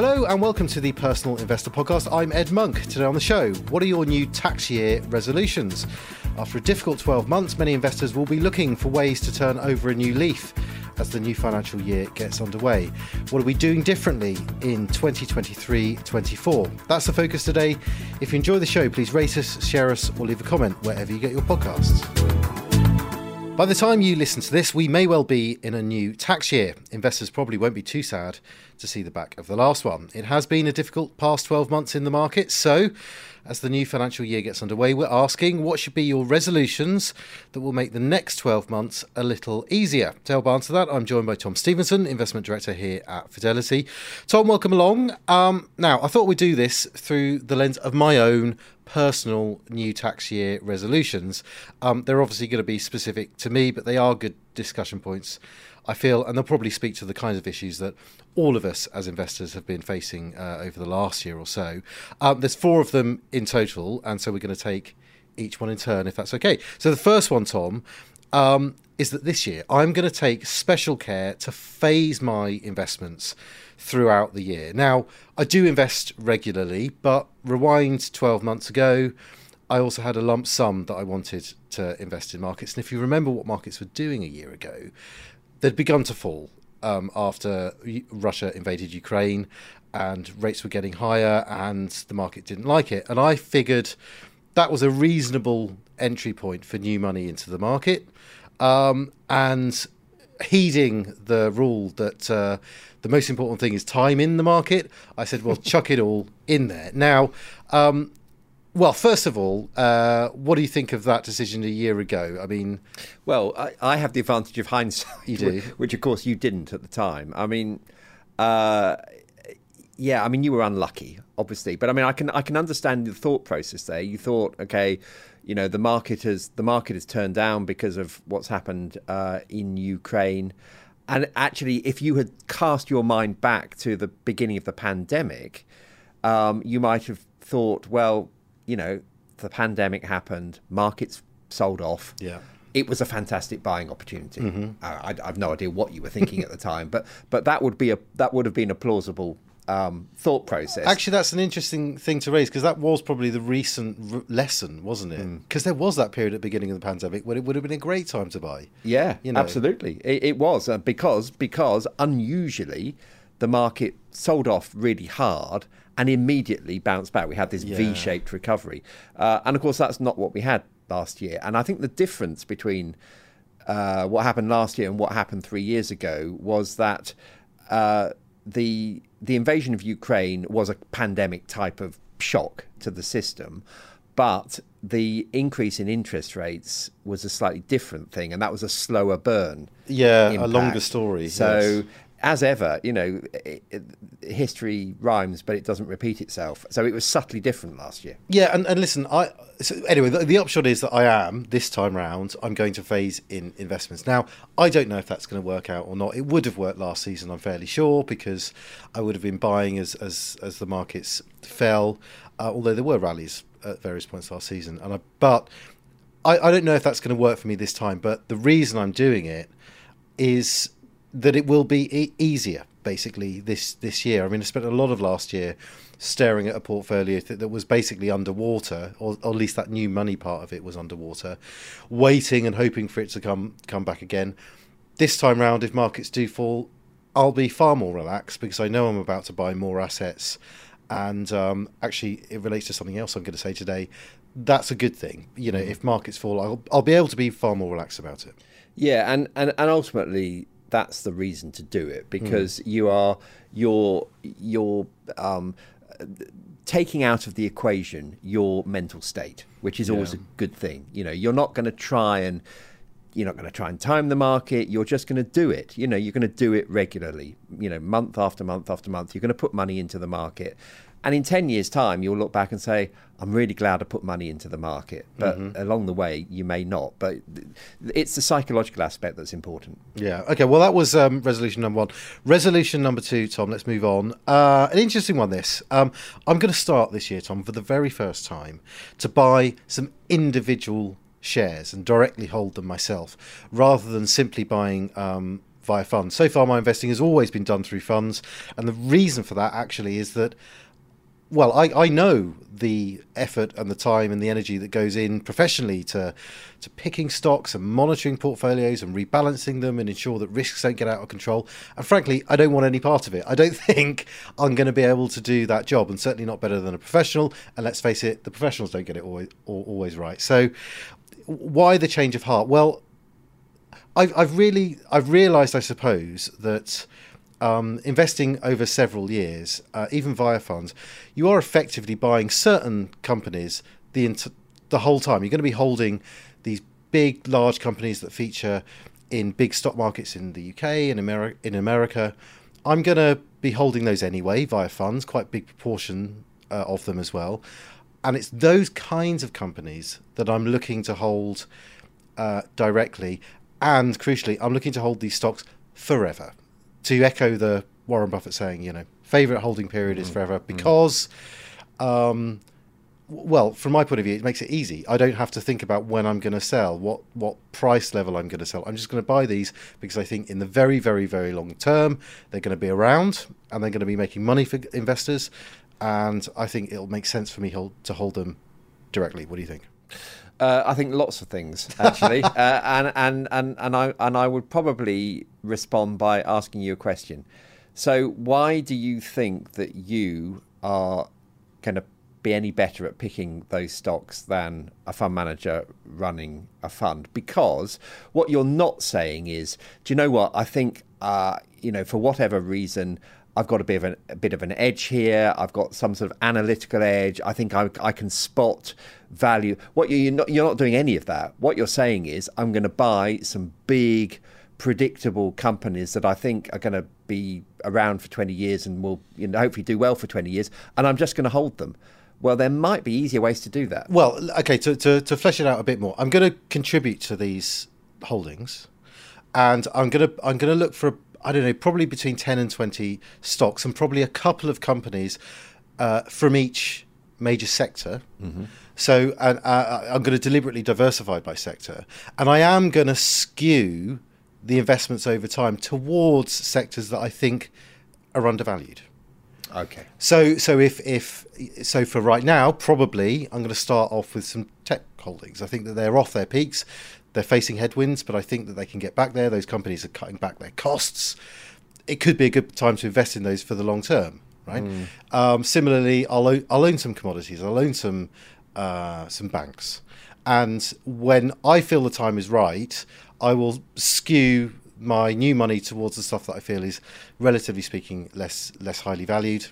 Hello and welcome to the Personal Investor Podcast. I'm Ed Monk. Today on the show, what are your new tax year resolutions? After a difficult 12 months, many investors will be looking for ways to turn over a new leaf as the new financial year gets underway. What are we doing differently in 2023 24? That's the focus today. If you enjoy the show, please rate us, share us, or leave a comment wherever you get your podcasts. By the time you listen to this, we may well be in a new tax year. Investors probably won't be too sad to see the back of the last one. It has been a difficult past 12 months in the market, so as the new financial year gets underway, we're asking what should be your resolutions that will make the next 12 months a little easier. To help answer that, I'm joined by Tom Stevenson, Investment Director here at Fidelity. Tom, welcome along. Um, now, I thought we'd do this through the lens of my own personal new tax year resolutions. Um, they're obviously going to be specific to me, but they are good discussion points, I feel, and they'll probably speak to the kinds of issues that all of us as investors have been facing uh, over the last year or so. Um, there's four of them in total, and so we're going to take each one in turn, if that's okay. So the first one, Tom, um, is that this year I'm going to take special care to phase my investments throughout the year. Now, I do invest regularly, but rewind 12 months ago, I also had a lump sum that I wanted to invest in markets. And if you remember what markets were doing a year ago, they'd begun to fall um, after Russia invaded Ukraine and rates were getting higher and the market didn't like it. And I figured that was a reasonable entry point for new money into the market. Um, and heeding the rule that uh, the most important thing is time in the market, I said, well, chuck it all in there. Now, um, well, first of all, uh, what do you think of that decision a year ago? I mean, well, I, I have the advantage of hindsight, you do, which of course you didn't at the time. I mean, uh, yeah, I mean you were unlucky, obviously, but I mean I can I can understand the thought process there. You thought, okay, you know, the market has the market has turned down because of what's happened uh, in Ukraine. And actually, if you had cast your mind back to the beginning of the pandemic, um, you might have thought, well, you know, the pandemic happened, markets sold off. Yeah. It was a fantastic buying opportunity. Mm-hmm. I, I, have no idea what you were thinking at the time, but but that would be a that would have been a plausible um, thought process. Actually, that's an interesting thing to raise because that was probably the recent r- lesson, wasn't it? Because mm. there was that period at the beginning of the pandemic when it would have been a great time to buy. Yeah, you know? absolutely, it, it was uh, because because unusually the market sold off really hard and immediately bounced back. We had this yeah. V-shaped recovery, uh, and of course that's not what we had last year. And I think the difference between uh, what happened last year and what happened three years ago was that uh, the the invasion of Ukraine was a pandemic type of shock to the system, but the increase in interest rates was a slightly different thing, and that was a slower burn. Yeah, impact. a longer story. So yes as ever, you know, it, it, history rhymes, but it doesn't repeat itself. So it was subtly different last year. Yeah, and, and listen, I so anyway, the, the, upshot is that I am this time round. I'm going to phase in investments. Now, I don't know if that's going to work out or not. It would have worked last season, I'm fairly sure, because I would have been buying as as as the markets fell. Uh, although there were rallies at various points last season, and I but I, I don't know if that's going to work for me this time. But the reason I'm doing it is that it will be e- easier basically this this year. I mean, I spent a lot of last year staring at a portfolio that, that was basically underwater, or, or, at least that new money part of it was underwater, waiting and hoping for it to come come back again. This time round, if markets do fall, I'll be far more relaxed because I know I'm about to buy more assets. And um, actually, it relates to something else I'm going to say today. That's a good thing. You know, mm. if markets fall, I'll, I'll be able to be far more relaxed about it. Yeah, and, and, and ultimately, that's the reason to do it because mm. you are you're you're um, taking out of the equation your mental state, which is yeah. always a good thing. You know, you're not going to try and you're not going to try and time the market. You're just going to do it. You know, you're going to do it regularly. You know, month after month after month. You're going to put money into the market, and in 10 years' time, you'll look back and say, I'm really glad I put money into the market. But mm-hmm. along the way, you may not. But it's the psychological aspect that's important. Yeah. Okay. Well, that was um, resolution number one. Resolution number two, Tom, let's move on. Uh, an interesting one, this. Um, I'm going to start this year, Tom, for the very first time to buy some individual shares and directly hold them myself rather than simply buying um, via funds. So far, my investing has always been done through funds, and the reason for that actually is that well, I, I know the effort and the time and the energy that goes in professionally to to picking stocks and monitoring portfolios and rebalancing them and ensure that risks don't get out of control. And frankly, I don't want any part of it. I don't think I'm going to be able to do that job, and certainly not better than a professional. And let's face it, the professionals don't get it always always right. So, why the change of heart? Well, I've, I've really I've realised, I suppose, that um, investing over several years, uh, even via funds, you are effectively buying certain companies the int- the whole time. You're going to be holding these big, large companies that feature in big stock markets in the UK and in America. I'm going to be holding those anyway via funds, quite big proportion uh, of them as well. And it's those kinds of companies that I'm looking to hold uh, directly. And crucially, I'm looking to hold these stocks forever to echo the Warren Buffett saying, you know, favorite holding period is forever because, um, well, from my point of view, it makes it easy. I don't have to think about when I'm going to sell, what what price level I'm going to sell. I'm just going to buy these because I think in the very, very, very long term they're going to be around and they're going to be making money for investors, and I think it'll make sense for me hold, to hold them directly. What do you think? Uh, I think lots of things actually, uh, and and and and I and I would probably respond by asking you a question. So, why do you think that you are going to be any better at picking those stocks than a fund manager running a fund? Because what you're not saying is, do you know what? I think, uh, you know, for whatever reason, I've got a bit of an, a bit of an edge here. I've got some sort of analytical edge. I think I, I can spot value. What you're not you're not doing any of that. What you're saying is I'm going to buy some big, predictable companies that I think are going to be around for 20 years and will you know, hopefully do well for 20 years, and I'm just going to hold them. Well, there might be easier ways to do that. Well, okay, to, to, to flesh it out a bit more, I'm going to contribute to these holdings, and I'm going to I'm going to look for I don't know, probably between 10 and 20 stocks and probably a couple of companies uh, from each major sector. Mm-hmm. So and, uh, I'm going to deliberately diversify by sector. And I am going to skew the investments over time towards sectors that I think are undervalued. Okay. So so if if so for right now, probably I'm going to start off with some tech holdings. I think that they're off their peaks. They're facing headwinds, but I think that they can get back there. Those companies are cutting back their costs. It could be a good time to invest in those for the long term, right? Mm. Um, similarly, I'll own, I'll own some commodities. I'll own some uh, some banks, and when I feel the time is right, I will skew my new money towards the stuff that I feel is, relatively speaking, less less highly valued,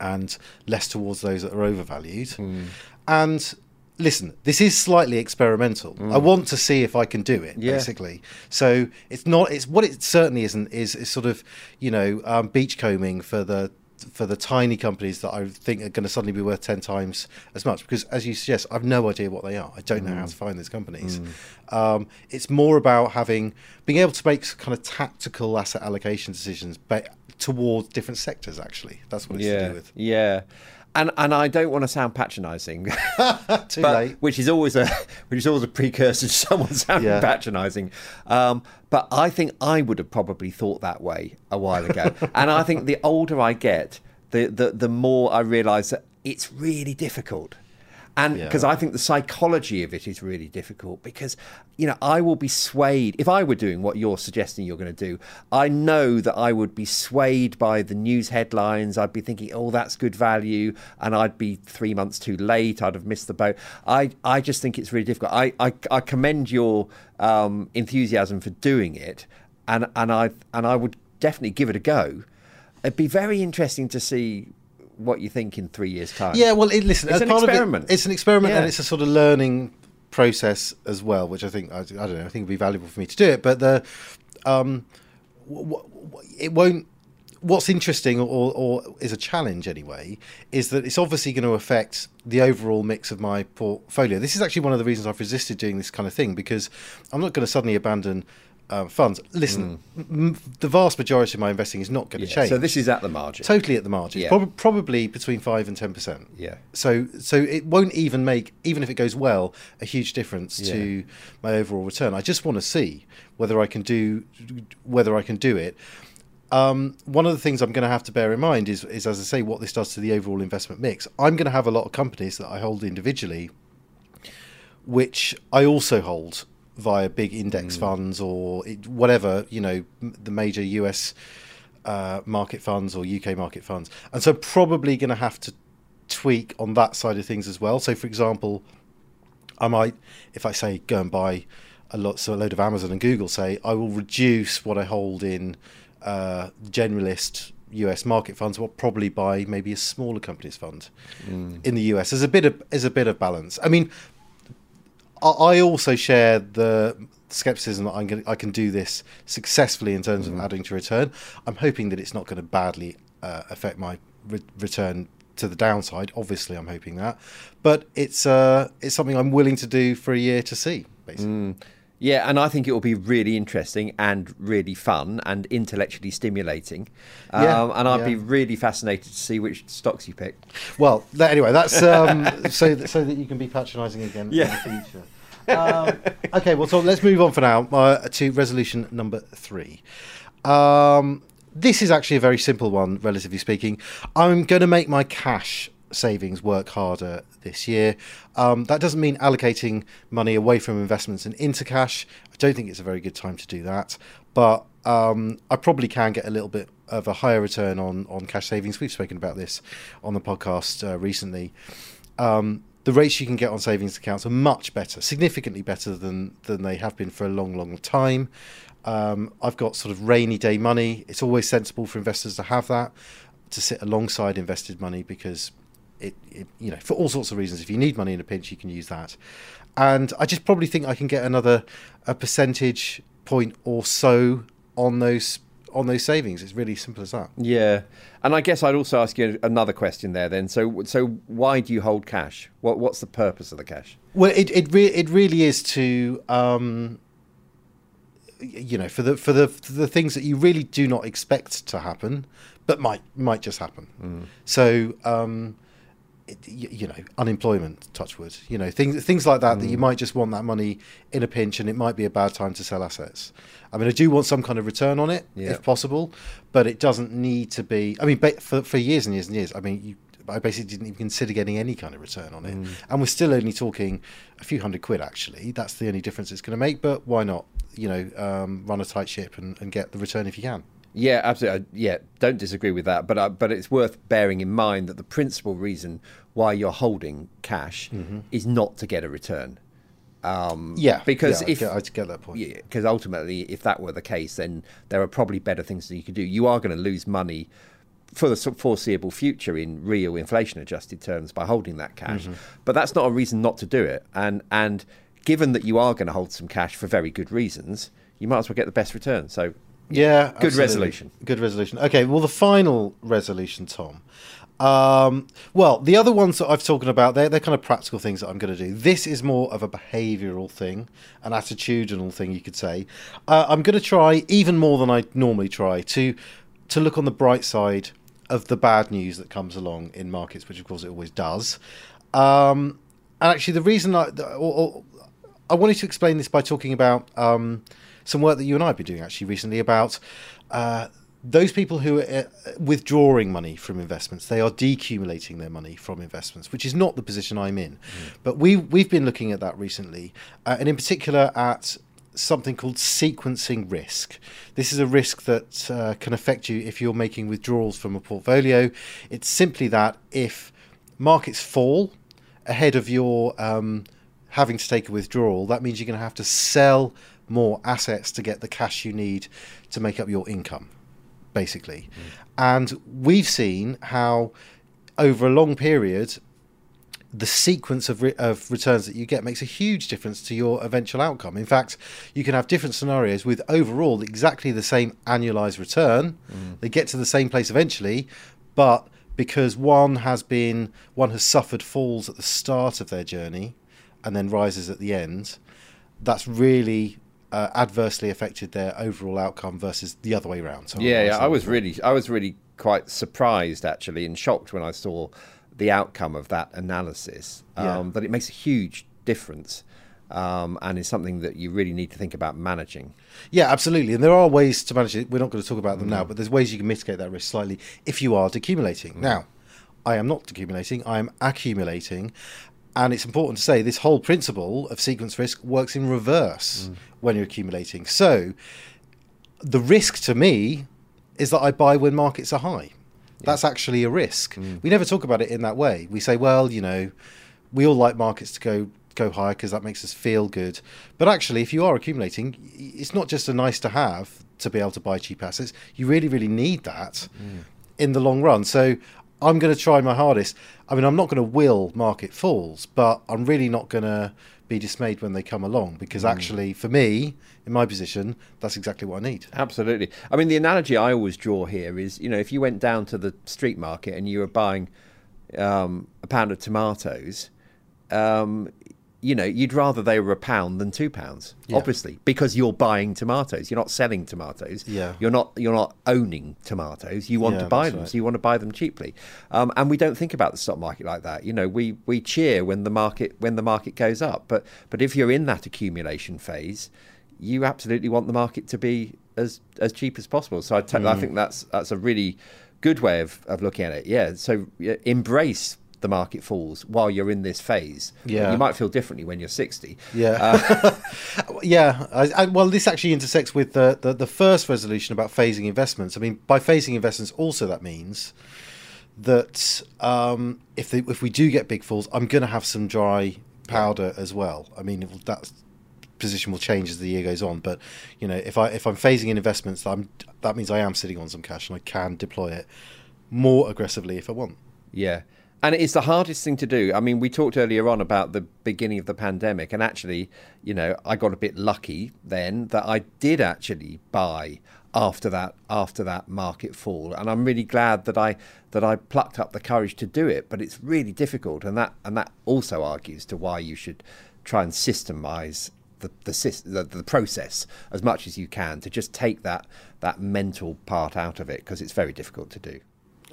and less towards those that are overvalued. Mm. And listen, this is slightly experimental. Mm. I want to see if I can do it, yeah. basically. So it's not. It's what it certainly isn't. Is is sort of you know um, beachcombing for the for the tiny companies that I think are going to suddenly be worth ten times as much. Because as you suggest, I've no idea what they are. I don't know mm. how to find these companies. Mm. Um, it's more about having being able to make kind of tactical asset allocation decisions, but towards different sectors. Actually, that's what it's yeah. to do with. Yeah and and I don't want to sound patronising, too but, late. Which is always a which is always a precursor to someone sounding yeah. patronising. Um, but I think I would have probably thought that way a while ago, and I think the older I get, the the the more I realise that it's really difficult and because yeah. I think the psychology of it is really difficult because you know I will be swayed. If I were doing what you're suggesting you're going to do I know that I would be swayed by the news headlines. I'd be thinking oh that's good value and I'd be 3 months too late. I'd have missed the boat. I I just think it's really difficult. I I, I commend your um, enthusiasm for doing it and and I and I would definitely give it a go. It'd be very interesting to see what you think in three years' time. Yeah, well, it, listen, it's an experiment. It, it's an experiment, yeah. and it's a sort of learning process as well, which I think I, I, don't know. I think would be valuable for me to do it, but the um, w- w- it won't. What's interesting, or, or is a challenge anyway, is that it's obviously going to affect the overall mix of my portfolio. This is actually one of the reasons I've resisted doing this kind of thing because I'm not going to suddenly abandon uh, funds. Listen, mm. m- the vast majority of my investing is not going to yeah, change. So this is at the margin. Totally at the margin. Yeah. Prob- probably between five and ten percent. Yeah. So so it won't even make even if it goes well a huge difference yeah. to my overall return. I just want to see whether I can do whether I can do it. Um, one of the things I'm going to have to bear in mind is, is, as I say, what this does to the overall investment mix. I'm going to have a lot of companies that I hold individually, which I also hold via big index mm. funds or it, whatever, you know, the major US uh, market funds or UK market funds. And so, probably going to have to tweak on that side of things as well. So, for example, I might, if I say go and buy a lot, so a load of Amazon and Google, say I will reduce what I hold in uh, generalist US market funds. Will probably buy maybe a smaller companies fund mm. in the US. There's a bit of there's a bit of balance. I mean, I, I also share the skepticism that I'm going I can do this successfully in terms mm. of adding to return. I'm hoping that it's not going to badly uh, affect my re- return to the downside. Obviously, I'm hoping that, but it's uh, it's something I'm willing to do for a year to see. Basically. Mm. Yeah, and I think it will be really interesting and really fun and intellectually stimulating. Yeah, um, and I'd yeah. be really fascinated to see which stocks you pick. Well, that, anyway, that's um, so that, so that you can be patronising again yeah. in the future. Um, okay, well, so let's move on for now uh, to resolution number three. Um, this is actually a very simple one, relatively speaking. I'm going to make my cash savings work harder this year. Um, that doesn't mean allocating money away from investments and into cash. I don't think it's a very good time to do that, but um, I probably can get a little bit of a higher return on on cash savings. We've spoken about this on the podcast uh, recently. Um, the rates you can get on savings accounts are much better, significantly better than than they have been for a long, long time. Um, I've got sort of rainy day money. It's always sensible for investors to have that to sit alongside invested money because it, it, you know for all sorts of reasons if you need money in a pinch you can use that and i just probably think i can get another a percentage point or so on those on those savings it's really simple as that. Yeah. And i guess i'd also ask you another question there then. So so why do you hold cash? What what's the purpose of the cash? Well it it, re- it really is to um you know for the for the for the things that you really do not expect to happen but might might just happen. Mm. so um you know unemployment touchwood you know things things like that mm. that you mm. might just want that money in a pinch and it might be a bad time to sell assets i mean i do want some kind of return on it yeah. if possible but it doesn't need to be i mean for, for years and years and years i mean you, I basically didn't even consider getting any kind of return on it, mm. and we're still only talking a few hundred quid. Actually, that's the only difference it's going to make. But why not? You know, um, run a tight ship and, and get the return if you can. Yeah, absolutely. Yeah, don't disagree with that. But uh, but it's worth bearing in mind that the principal reason why you're holding cash mm-hmm. is not to get a return. Um, yeah, because yeah, if I get, get that point, yeah, because ultimately, if that were the case, then there are probably better things that you could do. You are going to lose money for the foreseeable future in real inflation-adjusted terms by holding that cash, mm-hmm. but that's not a reason not to do it. And and given that you are going to hold some cash for very good reasons, you might as well get the best return. So yeah, good absolutely. resolution. Good resolution. Okay, well, the final resolution, Tom. Um, well, the other ones that I've talking about, they're, they're kind of practical things that I'm going to do. This is more of a behavioural thing, an attitudinal thing, you could say. Uh, I'm going to try even more than I normally try to to look on the bright side of the bad news that comes along in markets, which of course it always does. Um, and actually, the reason I, or, or, I wanted to explain this by talking about. Um, some work that you and I have been doing actually recently about uh, those people who are uh, withdrawing money from investments. They are decumulating their money from investments, which is not the position I'm in. Mm. But we we've been looking at that recently, uh, and in particular at something called sequencing risk. This is a risk that uh, can affect you if you're making withdrawals from a portfolio. It's simply that if markets fall ahead of your um, having to take a withdrawal, that means you're going to have to sell more assets to get the cash you need to make up your income, basically. Mm. And we've seen how over a long period, the sequence of, re- of returns that you get makes a huge difference to your eventual outcome. In fact, you can have different scenarios with overall exactly the same annualized return. Mm. They get to the same place eventually, but because one has been one has suffered falls at the start of their journey and then rises at the end, that's really uh, adversely affected their overall outcome versus the other way around. So yeah, yeah, I was really, I was really quite surprised actually and shocked when I saw the outcome of that analysis. Um, yeah. That it makes a huge difference. um, and is something that you really need to think about managing. Yeah, absolutely. And there are ways to manage it. We're not going to talk about them now, but there's ways you can mitigate that risk slightly if you are decumulating. Now, I am not decumulating, I am accumulating. And it's important to say this whole principle of sequence risk works in reverse mm. when you're accumulating. So the risk to me is that I buy when markets are high. That's actually a risk. Mm. We never talk about it in that way. We say, well, you know, we all like markets to go go higher because that makes us feel good. But actually, if you are accumulating, it's not just a nice to have to be able to buy cheap assets. You really, really need that mm. in the long run. So I'm going to try my hardest. I mean, I'm not going to will market falls, but I'm really not going to be dismayed when they come along because actually, for me, in my position, that's exactly what I need. Absolutely. I mean, the analogy I always draw here is, you know, if you went down to the street market and you were buying um, a pound of tomatoes, um, you know, you'd rather they were a pound than two pounds, Yeah. obviously, because you're buying tomatoes. You're not selling tomatoes. Yeah. You're not. You're not owning tomatoes. You want Yeah, to buy them, right. so you want to buy them cheaply. Um, and we don't think about the stock market like that. You know, we we cheer when the market when the market goes up, but but if you're in that accumulation phase, you absolutely want the market to be as as cheap as possible. So I t- Mm. I think that's that's a really good way of, of looking at it. Yeah. So yeah, embrace the market falls while you're in this phase. Yeah. You might feel differently when you're 60. Yeah, yeah. I, I, well, this actually intersects with the, the the first resolution about phasing investments. I mean, by phasing investments, also that means that um, if they, if we do get big falls, I'm going to have some dry powder as well. I mean, that position will change as the year goes on. But you know, if I if I'm phasing in investments, I'm, that means I am sitting on some cash and I can deploy it more aggressively if I want. Yeah. And it's the hardest thing to do. I mean, we talked earlier on about the beginning of the pandemic, and actually, you know, I got a bit lucky then that I did actually buy after that after that market fall, and I'm really glad that I that I plucked up the courage to do it. But it's really difficult, and that and that also argues to why you should try and systemize the the, the the process as much as you can to just take that that mental part out of it because it's very difficult to do.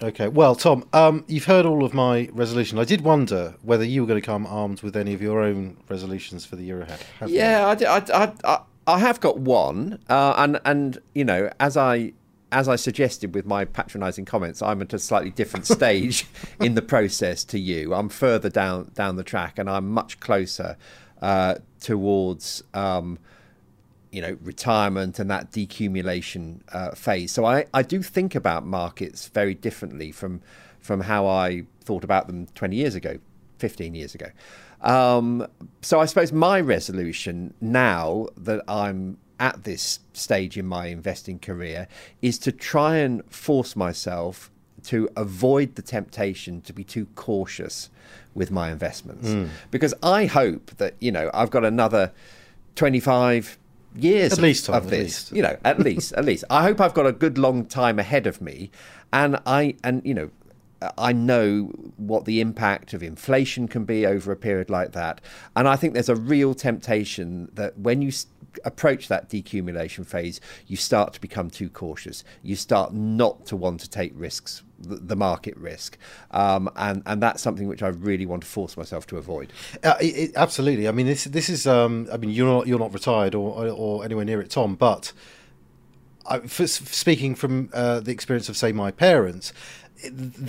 Okay, well, Tom, um, you've heard all of my resolution. I did wonder whether you were going to come armed with any of your own resolutions for the year ahead. Have you? Yeah, I, have got one, uh, and and you know, as I as I suggested with my patronising comments, I'm at a slightly different stage in the process to you. I'm further down down the track, and I'm much closer uh, towards. Um, you know, retirement and that decumulation uh, phase. So I, I do think about markets very differently from from how I thought about them 20 years ago, 15 years ago. Um, so I suppose my resolution now that I'm at this stage in my investing career is to try and force myself to avoid the temptation to be too cautious with my investments because I hope that you know I've got another 25 years At of- least, of this. least. you know at least at least. I hope I've got a good long time ahead of me. And I and you know I know what the impact of inflation can be over a period like that. And I think there's a real temptation that when you approach that decumulation phase, you start to become too cautious. You start not to want to take risks, the, market risk. Um, and, and that's something which I really want to force myself to avoid. Uh, it, it- absolutely. I mean, this this is. Um, I mean, you're not you're not retired or or anywhere near it, Tom. But I, f- speaking from uh, the experience of, say, my parents,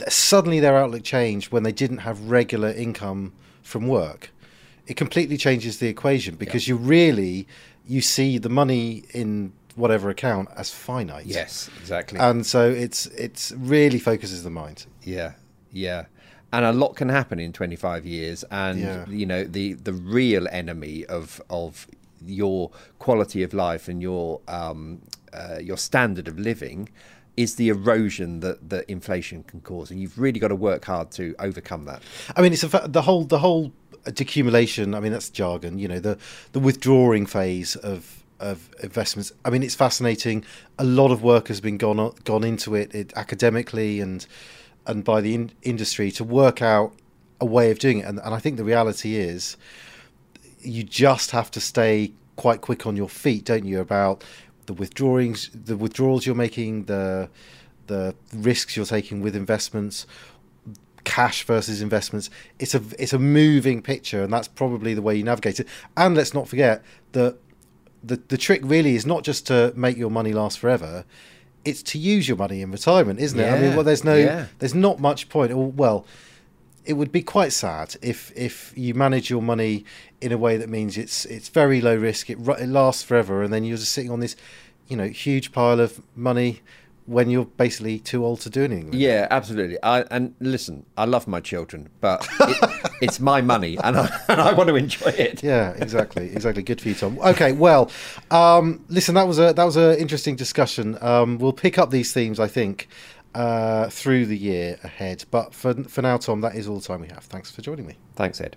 suddenly their outlook changed when they didn't have regular income from work. It completely changes the equation because you really you see the money in whatever account as finite. Yes, exactly. and so it's it's really focuses the mind. Yeah, yeah. And a lot can happen in 25 years and Yeah. you know the the real enemy of of your quality of life and your um uh, your standard of living is the erosion that that inflation can cause and you've really got to work hard to overcome that. I mean, it's a, the whole the whole decumulation. I mean, that's jargon. You know, the the withdrawing phase of of investments. I mean, it's fascinating. A lot of work has been gone gone into it, it academically and and by the in, industry to work out a way of doing it. And, and I think the reality is, you just have to stay quite quick on your feet, don't you? About the withdrawings, the withdrawals you're making, the the risks you're taking with investments cash versus investments. It's a it's a moving picture, and that's probably the way you navigate it. And let's not forget that the the trick really is not just to make your money last forever. It's to use your money in retirement, isn't it? I mean, well, there's no, yeah. there's not much point. Or, well, it would be quite sad if if you manage your money in a way that means it's it's very low risk, it, it lasts forever, and then you're just sitting on this, you know, huge pile of money when you're basically too old to do anything. Yeah, absolutely. I, and listen, I love my children, but it, it's my money, and I, and I want to enjoy it. Yeah, exactly, exactly. Good for you, Tom. Okay, well, um, listen, that was a that was an interesting discussion. Um, we'll pick up these themes, I think, uh, through the year ahead. But for for now, Tom, that is all the time we have. Thanks for joining me. Thanks, Ed.